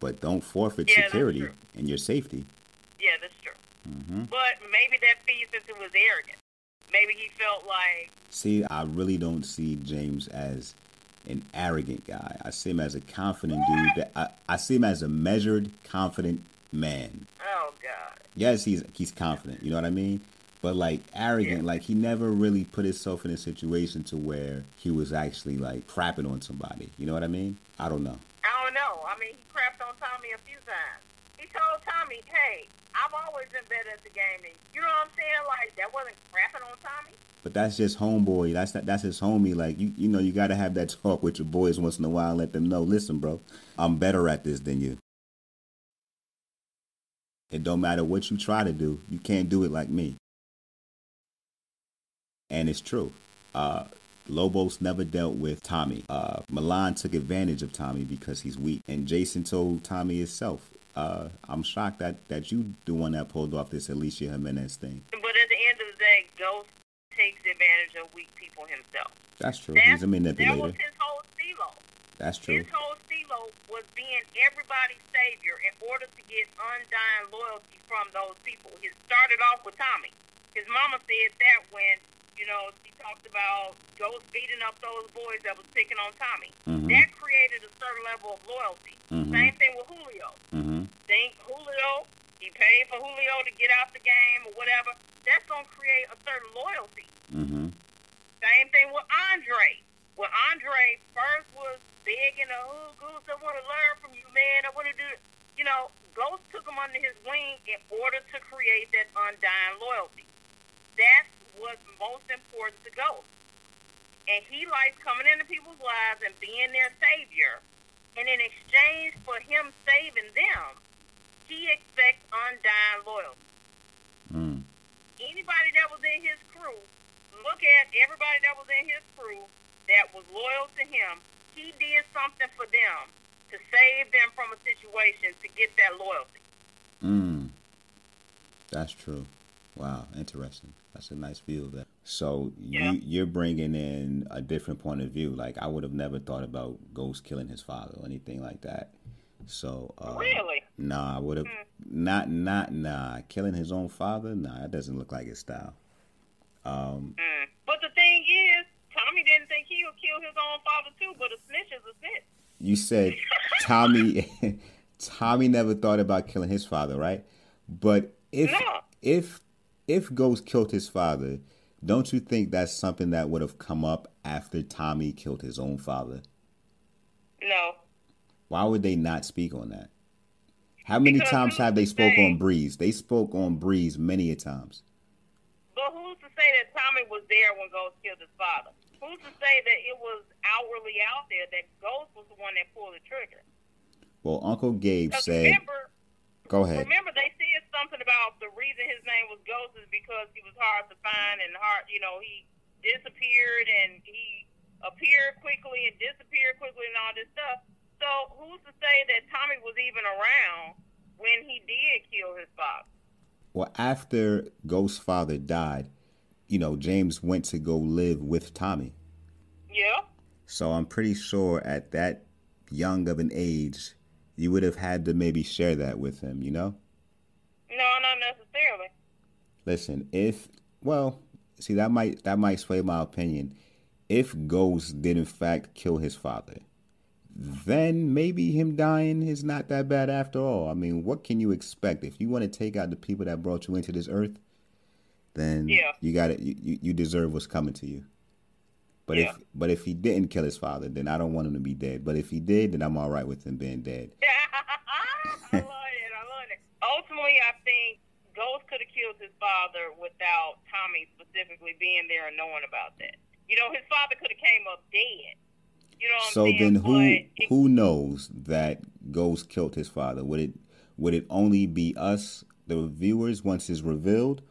but don't forfeit Yeah, security and your safety. Yeah, that's true. hmm But maybe that feeds into his arrogance. Maybe he felt like, See, I really don't see James as an arrogant guy. I see him as a confident dude. That I, I see him as a measured, confident man. oh God. Yes, he's he's confident. You know what I mean? But like arrogant, Yeah. like he never really put himself in a situation to where he was actually like crapping on somebody. You know what I mean? I don't know. I don't know. I mean, he crapped on Tommy a few times. He told Tommy, "Hey, I've always been better at the game than you." Know what I'm saying? Like that wasn't crapping on Tommy. But that's just homeboy. That's that. That's his homie. Like you, you know, you got to have that talk with your boys once in a while. And let them know, listen, bro, I'm better at this than you. It don't matter what you try to do, you can't do it like me. And it's true. Uh, Lobos never dealt with Tommy. Uh, Milan took advantage of Tommy because he's weak. And Jason told Tommy himself, uh, I'm shocked that, that you the one that pulled off this Alicia Jimenez thing. But at the end of the day, Ghost takes advantage of weak people himself. That's true. That, He's a that manipulator. was his whole stilo. That's true. His whole stilo was being everybody's savior in order to get undying loyalty from those people. He started off with Tommy. His mama said that when, you know, she talked about Ghost beating up those boys that was picking on Tommy. Mhm. That created a certain level of loyalty. Mhm. Same thing with Julio. Mm-hmm. Think Julio, he paid for Julio to get out the game or whatever. That's going to create a certain loyalty. Mm-hmm. Same thing with Andre. When Andre first was begging, a oh, Goose, I want to learn from you, man. I want to do, you know, Ghost took him under his wing in order to create that undying loyalty. That's what's most important to Ghost. And he likes coming into people's lives and being their savior. And in exchange for him saving them, he expects undying loyalty Mm. anybody that was in his crew, look at everybody that was in his crew that was loyal to him. He did something for them to save them from a situation to get that loyalty. Mm. That's true. Wow, interesting. That's a nice view of that. So Yeah. you you're bringing in a different point of view. Like I would have never thought about Ghost killing his father or anything like that. So uh, Really? Nah, I would have not not nah killing his own father. Nah, that doesn't look like his style. Um, Mm. But the thing is, Tommy didn't think he would kill his own father too. But a snitch is a snitch. you said Tommy Tommy never thought about killing his father, right? But if No. if if Ghost killed his father, don't you think that's something that would have come up after Tommy killed his own father? No. Why would they not speak on that? How many Because times have they spoke say? on Breeze? They spoke on Breeze many a times. But who's to say that Tommy was there when Ghost killed his father? Who's to say that it was outwardly out there that Ghost was the one that pulled the trigger? Well, Uncle Gabe said, remember, "Go ahead." Remember, they said something about the reason his name was Ghost is because he was hard to find and hard, you know, he disappeared and he appeared quickly and disappeared quickly and all this stuff. So who's to say that Tommy was even around when he did kill his father? Well, after Ghost's father died, you know, James went to go live with Tommy. Yeah. So I'm pretty sure at that young of an age, you would have had to maybe share that with him, you know? No, not necessarily. Listen, if well, see that might that might sway my opinion. If Ghost did in fact kill his father, then maybe him dying is not that bad after all. I mean, what can you expect if you want to take out the people that brought you into this earth? Then Yeah. you got it. You, you you deserve what's coming to you. But Yeah. if but if he didn't kill his father, then I don't want him to be dead. But if he did, then I'm all right with him being dead. I love it. I love it. Ultimately, I think Ghost could have killed his father without Tommy specifically being there and knowing about that. You know, his father could have came up dead. You know what So I'm saying? then, who it- who knows that Ghost killed his father? Would it would it only be us, the viewers, once it's revealed,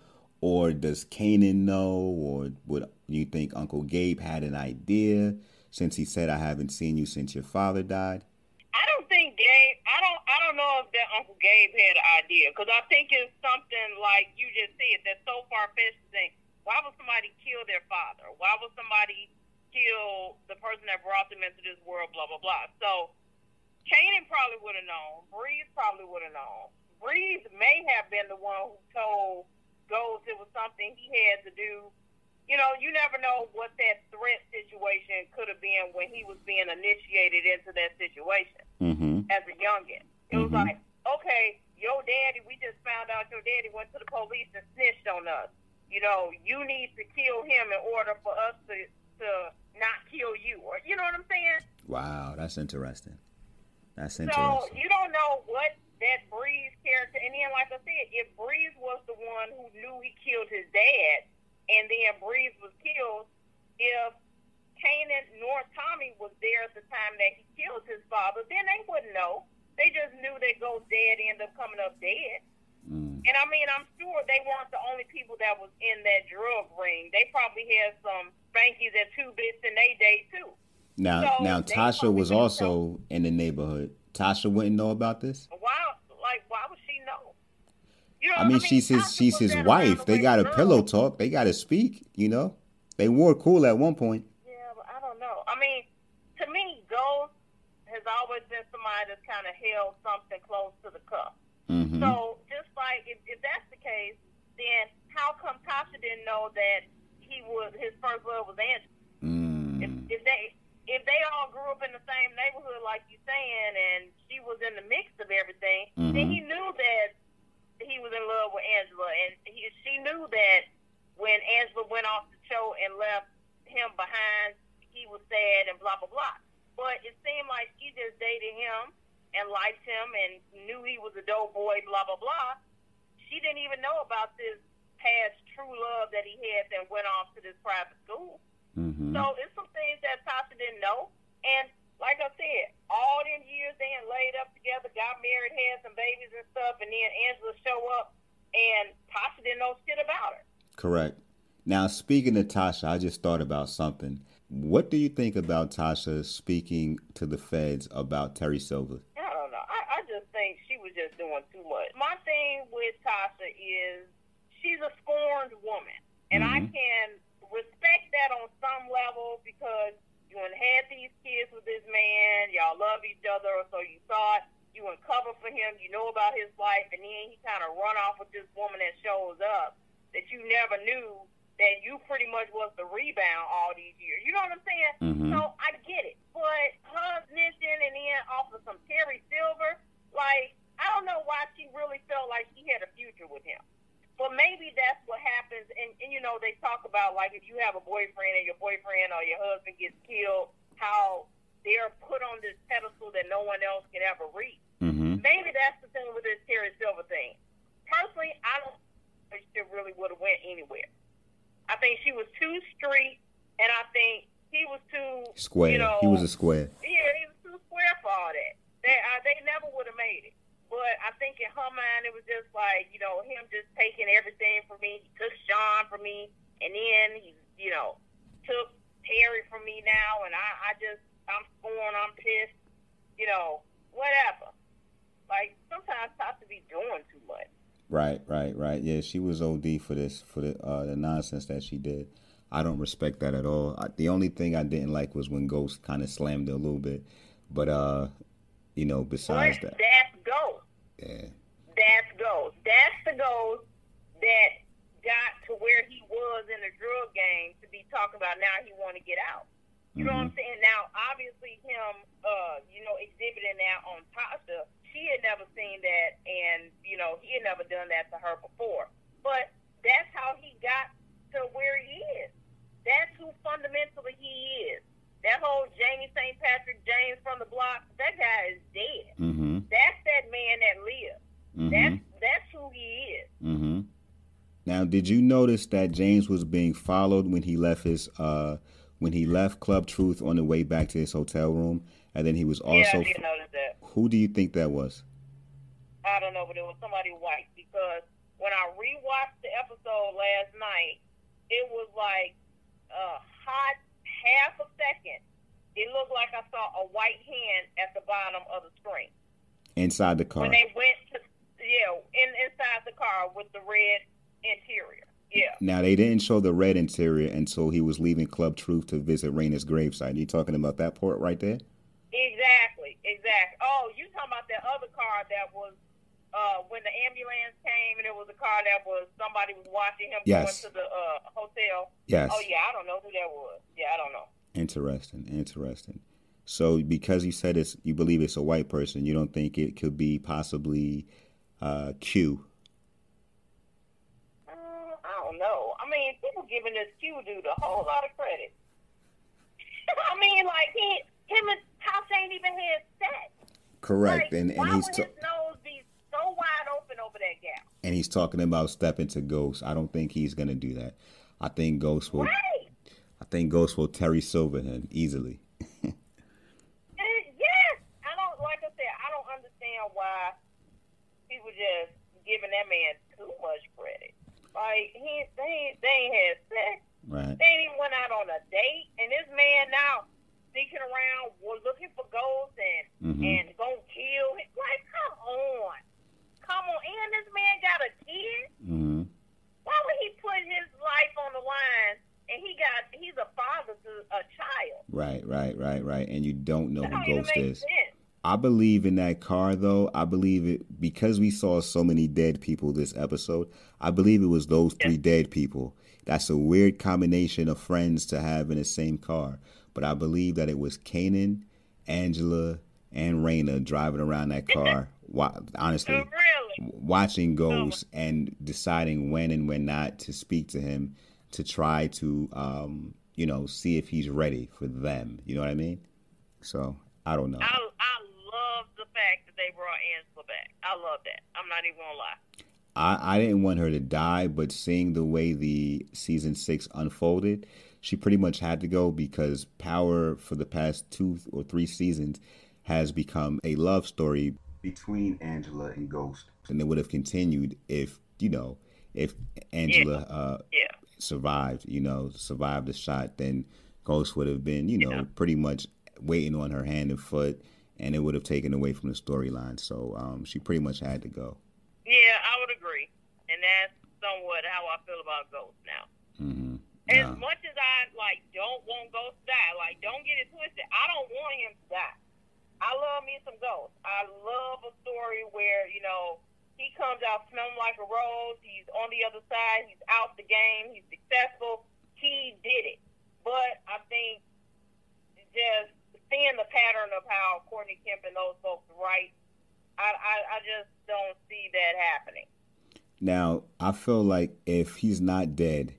or does Kanan know, or would You think Uncle Gabe had an idea since he said, "I haven't seen you since your father died"? I don't think Gabe. I don't. I don't know if that Uncle Gabe had an idea because I think it's something like you just said that's so far fetched to think. Why would somebody kill their father? Why would somebody kill the person that brought them into this world? Blah blah blah. So Kanan probably would have known. Breeze probably would have known. Breeze may have been the one who told Ghost it was something he had to do. You know, you never know what that threat situation could have been when he was being initiated into that situation Mm-hmm. as a youngin. It was Mhm. like, okay, your daddy, we just found out your daddy went to the police and snitched on us. You know, you need to kill him in order for us to to not kill you, or you know what I'm saying? Wow, that's interesting. That's interesting. So you don't know what that Breeze character, and then like I said, if Breeze was the one who knew he killed his dad, and then Breeze was killed, if Kanan nor Tommy was there at the time that he killed his father, then they wouldn't know. They just knew that Ghost dad ended up coming up dead. Mm. And I mean, I'm sure they weren't the only people that was in that drug ring. They probably had some spankies at two bits in their day too. Now, So now Tasha was also in the neighborhood. Tasha wouldn't know about this. Why, like, why would she know? You know, I mean, she's his she's his wife. They got a pillow talk. They got to speak. You know, they were cool at one point. Yeah, but I don't know. I mean, to me, Ghost has always been somebody that's kind of held something close to the cuff. hmm So just like if, if that's the case, then how come Tasha didn't know that he was his first love was Angela? If, Mm. if they if they all grew up in the same neighborhood, like you're saying, and she was in the mix of everything, then Mhm. he knew that he was in love with Angela, and he, she knew that when Angela went off the show and left him behind, he was sad and blah blah blah. But it seemed like she just dated him and liked him and knew he was a dope boy, blah blah blah. She didn't even know about this past true love that he had that went off to this private school. hmm So it's some things that Tasha didn't know. And like I said, all them years they had laid up together, got married, had some babies and stuff, and then Angela show up and Tasha didn't know shit about her. Correct. Now, speaking to Tasha, I just thought about something. What do you think about Tasha speaking to the feds about Terry Silver? I don't know. I, I just think she was just doing too much. My thing with Tasha is she's a scorned woman. And I Mhm. can respect that on some level because you had these kids with this man, y'all love each other, or so you thought you would cover for him, you know about his life, and then he kind of run off with this woman that shows up that you never knew that you pretty much was the rebound all these years. You know what I'm saying? Mhm. So I get it. But her snitching and then off of some Terry Silver, like, I don't know why she really felt like she had a future with him. But maybe that's what happens. And, and you know, they talk about, like, if you have a boyfriend and your boyfriend or your husband gets killed, how they're put on this pedestal that no one else can ever reach. hmm Maybe that's the thing with this Terry Silver thing. Personally, I don't think she really would have went anywhere. I think she was too street, and I think he was too Square. You know, he was a square. yeah, he was too square for all that. They uh, they never would have made it. But I think in her mind, it was just like you know him just taking everything from me. He took Sean from me, and then he you know took Terry from me now, and I I just I'm scorned. I'm pissed. You know whatever. Like sometimes Tasha be doing too much. Right, right, right. Yeah, she was OD for this for the uh, the nonsense that she did. I don't respect that at all. I, the only thing I didn't like was when Ghost kind of slammed her a little bit, but uh, you know, besides but that, that's ghost. yeah, That's ghost. That's the ghost that got to where he was in the drug game to be talking about now he want to get out. You know what I'm saying? Now, obviously, him, uh, you know, exhibiting that on Tasha, she had never seen that, and you know, he had never done that to her before. But that's how he got to where he is. That's who fundamentally he is. That whole Jamie St. Patrick James from the block, that guy is dead. mm-hmm, That's that man that lives. mm-hmm, That's that's who he is. mm-hmm. Now, did you notice that James was being followed when he left his uh when he left Club Truth on the way back to his hotel room, and then he was also. yeah. I did notice that. who do you think that was? I don't know, but it was somebody white because when I rewatched the episode last night, it was like a hot half a second, it looked like I saw a white hand at the bottom of the screen. Inside the car. When they went to, yeah, in, inside the car with the red interior. Yeah. Now they didn't show the red interior until he was leaving Club Truth to visit Raina's gravesite. You talking about that part right there? Exactly, exactly. Oh, you talking about that other car that was uh, when the ambulance came and it was a car that was somebody was watching him yes. going to the uh, hotel. Yes. Oh yeah, I don't know who that was. Yeah, I don't know. Interesting, interesting. So because you said it's you believe it's a white person, you don't think it could be possibly uh, Q? Uh, I don't know. I mean, people giving this Q dude a whole lot of credit. I mean, like he, him and House ain't even had sex. Correct, like, and and he's his nose be so wide open over that gap? And he's talking about stepping to Ghost. I don't think he's gonna do that. I think Ghost will. Right. I think Ghost will Terry Silver him easily. yes, I don't. Like I said, I don't understand why people just giving that man too much credit. Like he, they, they ain't had sex. Right. They ain't even went out on a date, and this man now sneaking around, was looking for ghosts and mm-hmm. and gonna kill him. Like, come on, come on, and this man got a kid. Mm-hmm. Why would he put his life on the line? and he got he's a father to a child. Right, right, right, right. And you don't know that who Ghost is. Sense. I believe in that car though. I believe it because we saw so many dead people this episode. I believe it was those three dead people. That's a weird combination of friends to have in the same car. But I believe that it was Kanan, Angela, and Raina driving around that car. honestly, oh, really? Watching Ghost oh. and deciding when and when not to speak to him to try to um, you know see if he's ready for them. You know what I mean? So I don't know. I, I love the fact that they brought Angela back. I love that. I'm not even gonna lie. I, I didn't want her to die, but seeing the way the season six unfolded, she pretty much had to go because Power for the past two or three seasons has become a love story between Angela and Ghost, and it would have continued if you know if Angela yeah. Uh, yeah survived, you know, survived the shot, then Ghost would have been, you know, yeah. pretty much waiting on her hand and foot, and it would have taken away from the storyline. So um, she pretty much had to go. Yeah, I would agree, and that's somewhat how I feel about Ghost now. Mm-hmm. As much as I like, don't want Ghost to die. Like, don't get it twisted. I don't want him to die. I love me some Ghost. I love a story where you know he comes out smelling like a rose. He's on the other side. He's out the game. He's successful. He did it. But I think just seeing the pattern of how Courtney Kemp and those folks write, I, I, I just don't see that happening. Now, I feel like if he's not dead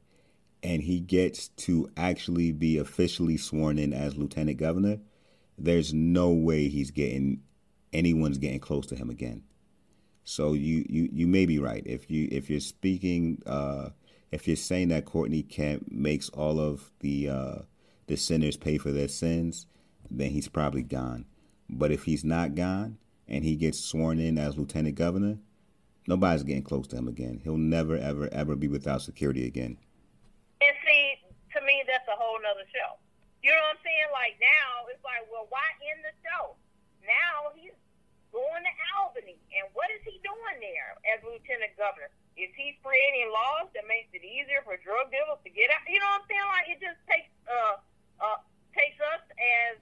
and he gets to actually be officially sworn in as lieutenant governor, there's no way he's getting anyone's getting close to him again. So you, you, you may be right. If you if you're speaking uh, if you're saying that Courtney Kemp makes all of the uh, the sinners pay for their sins, then he's probably gone. But if he's not gone and he gets sworn in as lieutenant governor, nobody's getting close to him again. He'll never ever ever be without security again. And see, to me, that's a whole nother show. You know what I'm saying? Like now, it's like, well, why end the show? Now he's going to Albany. And what is he doing there as lieutenant governor? Is he creating laws that makes it easier for drug dealers to get out? You know what I'm saying? Like it just takes uh uh takes us as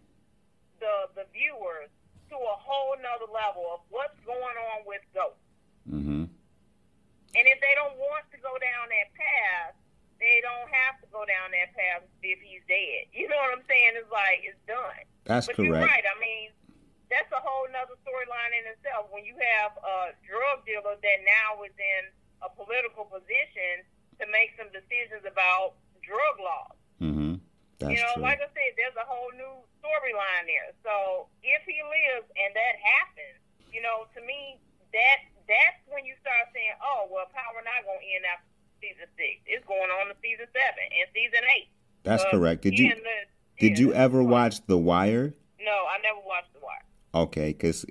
the the viewers to a whole nother level of what's going on with Ghost. Mm-hmm. And if they don't want to go down that path, they don't have to go down that path if he's dead. You know what I'm saying? It's like it's done. That's but correct. You're right. I mean, that's a whole nother storyline in itself. When you have a drug dealer that now is in a political position to make some decisions about drug laws. Mm-hmm. That's you know, true. like I said, there's a whole new storyline there. So if he lives and that happens, you know, to me, that that's when you start saying, oh, well, Power not going to end after season six. It's going on to season seven and season eight. That's correct. Did you the, did yeah, you ever watch The Wire? No, I never watched The Wire. Okay, because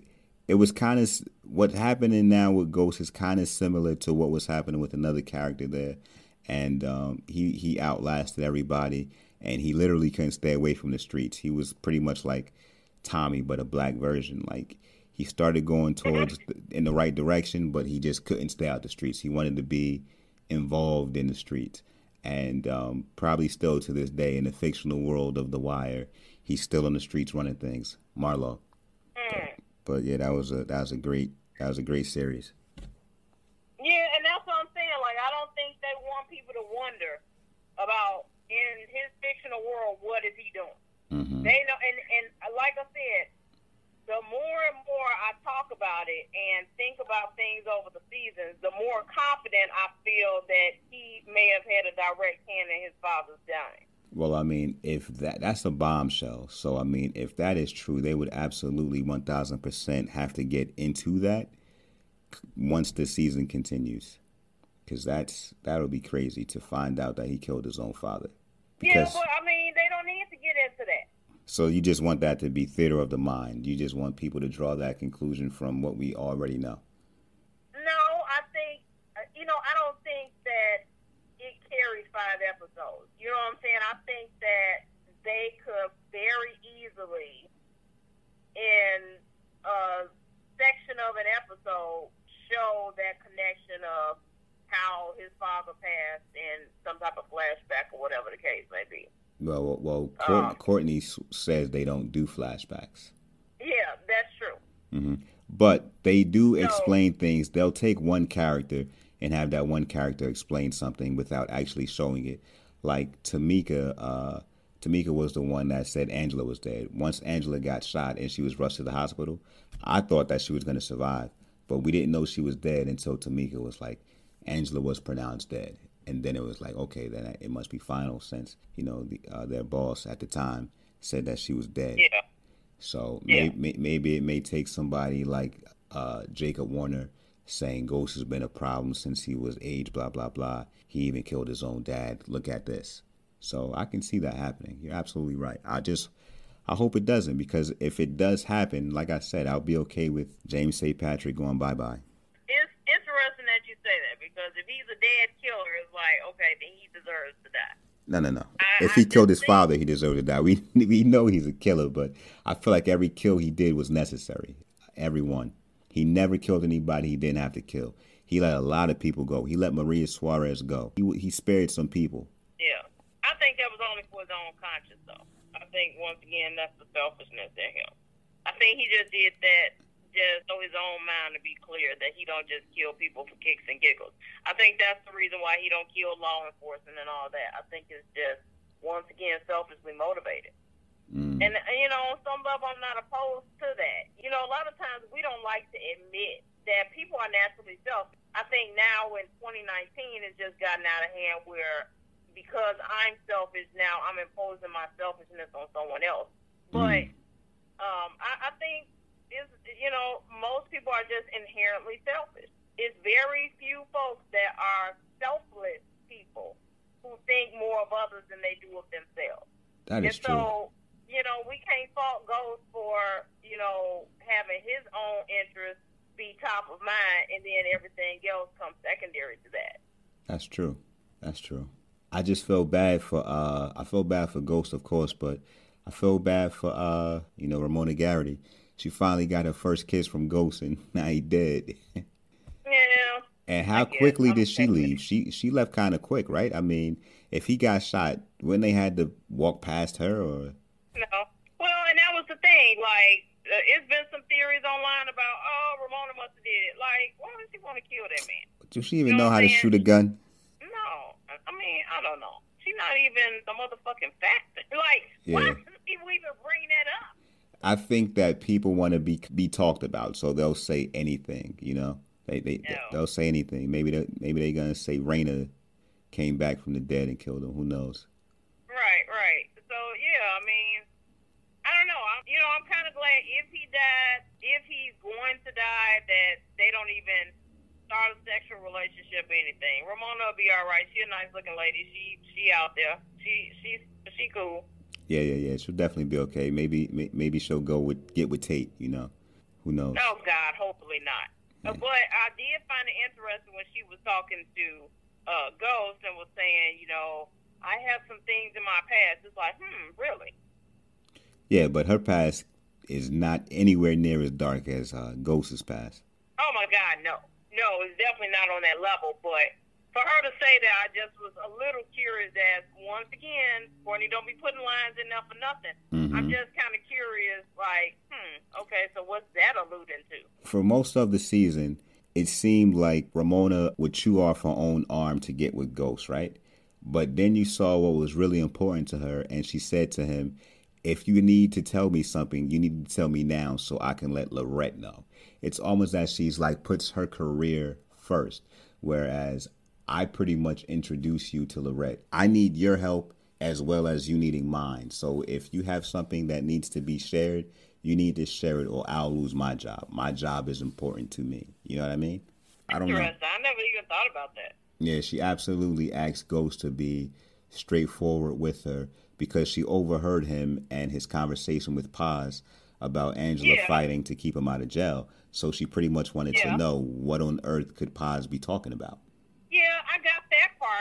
it was kind of what happening now with Ghost is kind of similar to what was happening with another character there, and um, he he outlasted everybody, and he literally couldn't stay away from the streets. He was pretty much like Tommy, but a black version. Like he started going towards the, in the right direction, but he just couldn't stay out the streets. He wanted to be involved in the streets, and um, probably still to this day in the fictional world of The Wire, he's still on the streets running things. Marlo. Mm. But yeah, that was a that was a great that was a great series. Yeah, and that's what I'm saying. Like, I don't think they want people to wonder about in his fictional world what is he doing. Mm-hmm. They know, and and like I said, the more and more I talk about it and think about things over the seasons, the more confident I feel that he may have had a direct hand in his father's dying. Well, I mean, if that that's a bombshell. So I mean, if that is true, they would absolutely one thousand percent have to get into that once the season continues, because that's that'll be crazy to find out that he killed his own father. Yeah, Because but I mean, they don't need to get into that. So you just want that to be theater of the mind. You just want people to draw that conclusion from what we already know. No, I think uh, you know. I don't think that it carries five episodes. You know what I'm saying? I think that they could very easily, in a section of an episode, show that connection of how his father passed in some type of flashback or whatever the case may be. Well, well, Courtney, Um, Courtney says they don't do flashbacks. Yeah, that's true. hmm But they do So- explain things. They'll take one character and have that one character explain something without actually showing it. Like Tamika, uh, Tamika was the one that said Angela was dead. Once Angela got shot and she was rushed to the hospital, I thought that she was going to survive, but we didn't know she was dead until Tamika was like, Angela was pronounced dead. And then it was like, okay, then it must be final since you know the, uh, their boss at the time said that she was dead. Yeah. So Yeah. may, may, maybe it may take somebody like uh, Jacob Warner saying Ghost has been a problem since he was age, blah, blah, blah. He even killed his own dad. Look at this. So I can see that happening. You're absolutely right. I just, I hope it doesn't because if it does happen, like I said, I'll be okay with James St. Patrick going bye bye. It's interesting that you say that because if he's a dead killer, it's like okay, then he deserves to die. No, no, no. I- If I he killed his father, he deserved to die. We we know he's a killer, but I feel like every kill he did was necessary. Everyone. He never killed anybody he didn't have to kill. He let a lot of people go. He let Maria Suarez go. He he spared some people. Yeah, I think that was only for his own conscience, though. I think once again that's the selfishness in him. I think he just did that just so his own mind to be clear that he don't just kill people for kicks and giggles. I think that's the reason why he don't kill law enforcement and all that. I think it's just once again selfishly motivated. Mm. And uh, you know, on some level, I'm not opposed to that. You know, a lot of times we don't like to admit that people are naturally selfish. I think now in 2019, it's just gotten out of hand where because I'm selfish now, I'm imposing my selfishness on someone else. But um, I, I think is you know most people are just inherently selfish. It's very few folks that are selfless people who think more of others than they do of themselves. That is and true. so, you know, we can't fault Ghost for, you know, having his own interests be top of mind and then everything else comes secondary to that. That's true. That's true. I just feel bad for uh I feel bad for Ghost of course, but I feel bad for uh you know Ramona Garrity. She finally got her first kiss from Ghost and now he dead. Yeah. And how quickly I'm did she leave? She she left kind of quick, right? I mean, if he got shot, when they had to walk past her, or No. Well, and that was the thing. Like, uh, it's been some theories online about, oh, Ramona must have did it. Like, why would she want to kill that man? does she even You know know how to shoot a gun? No. I mean, I don't know. She's not even the motherfucking fact. Like, why Yeah. does people even bring that up? I think that people want to be be talked about, so they'll say anything. You know, they they No. they'll say anything. Maybe they maybe they're gonna say Raina came back from the dead and killed him. Who knows? Right, right. So yeah, I mean, I don't know. I'm, you know, I'm kind of glad if he died, if he's going to die, that they don't even start a sexual relationship or anything. Ramona will be all right. She a nice looking lady. She she out there. She she's she cool. Yeah, yeah, yeah. She'll definitely be okay. Maybe may- maybe she'll go with get with Tate. You know, who knows? Oh God, hopefully not. Uh, But I did find it interesting when she was talking to uh, Ghost and was saying, you know, I have some things in my past. It's like, hmm, really? Yeah, but her past is not anywhere near as dark as uh, Ghost's past. Oh my God, no, no, it's definitely not on that level. But for her to say that, I just was a little curious. As once again, Courtney, don't be putting lines in there for nothing. Mm-hmm. I'm just kind of curious, like, hmm, okay, so what's that alluding to? For most of the season, it seemed like Ramona would chew off her own arm to get with Ghost, right? But then you saw what was really important to her, and she said to him, If you need to tell me something, you need to tell me now so I can let Lorette know. It's almost as she's like puts her career first, whereas I pretty much introduce you to Lorette. I need your help as well as you needing mine. So if you have something that needs to be shared, you need to share it or I'll lose my job. My job is important to me. You know what I mean? I don't know. I never even thought about that. Yeah, she absolutely asked Ghost to be straightforward with her because she overheard him and his conversation with Paz about Angela yeah. fighting to keep him out of jail. So she pretty much wanted yeah. to know what on earth could Paz be talking about.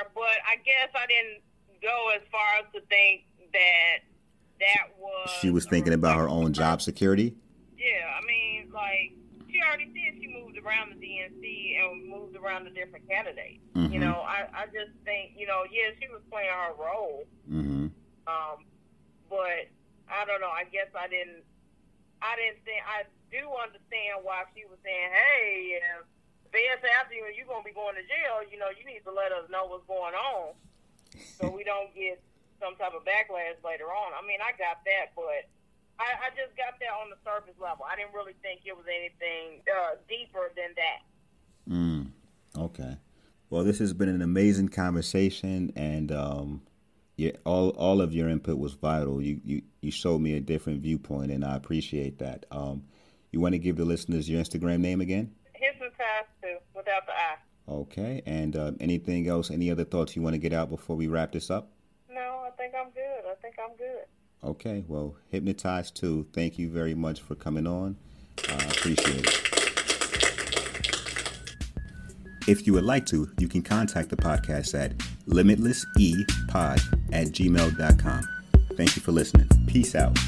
Yeah, I got that part, but I guess I didn't go as far as to think that that was. She was thinking about her own job security. Yeah, I mean, like she already said she moved around the DNC and moved around the different candidates. Mm-hmm. You know, I, I just think, you know, yeah, she was playing her role. Mm-hmm. Um, but I don't know. I guess I didn't. I didn't think. I do understand why she was saying, "Hey, if feds after you and you're gonna be going to jail, you know, you need to let us know what's going on, so we don't get some type of backlash later on." I mean, I got that, but I, I just got that on the surface level. I didn't really think it was anything uh, deeper than that. Mm, okay. Well, this has been an amazing conversation, and um, yeah, all all of your input was vital. You you you showed me a different viewpoint, and I appreciate that. Um, you want to give the listeners your Instagram name again? Without the I. Okay, and uh, anything else? Any other thoughts you want to get out before we wrap this up? No, I think I'm good. I think I'm good. Okay, well, Hypnotized too. Thank you very much for coming on. I uh, appreciate it. If you would like to, you can contact the podcast at limitlessepod at gmail.com. Thank you for listening. Peace out.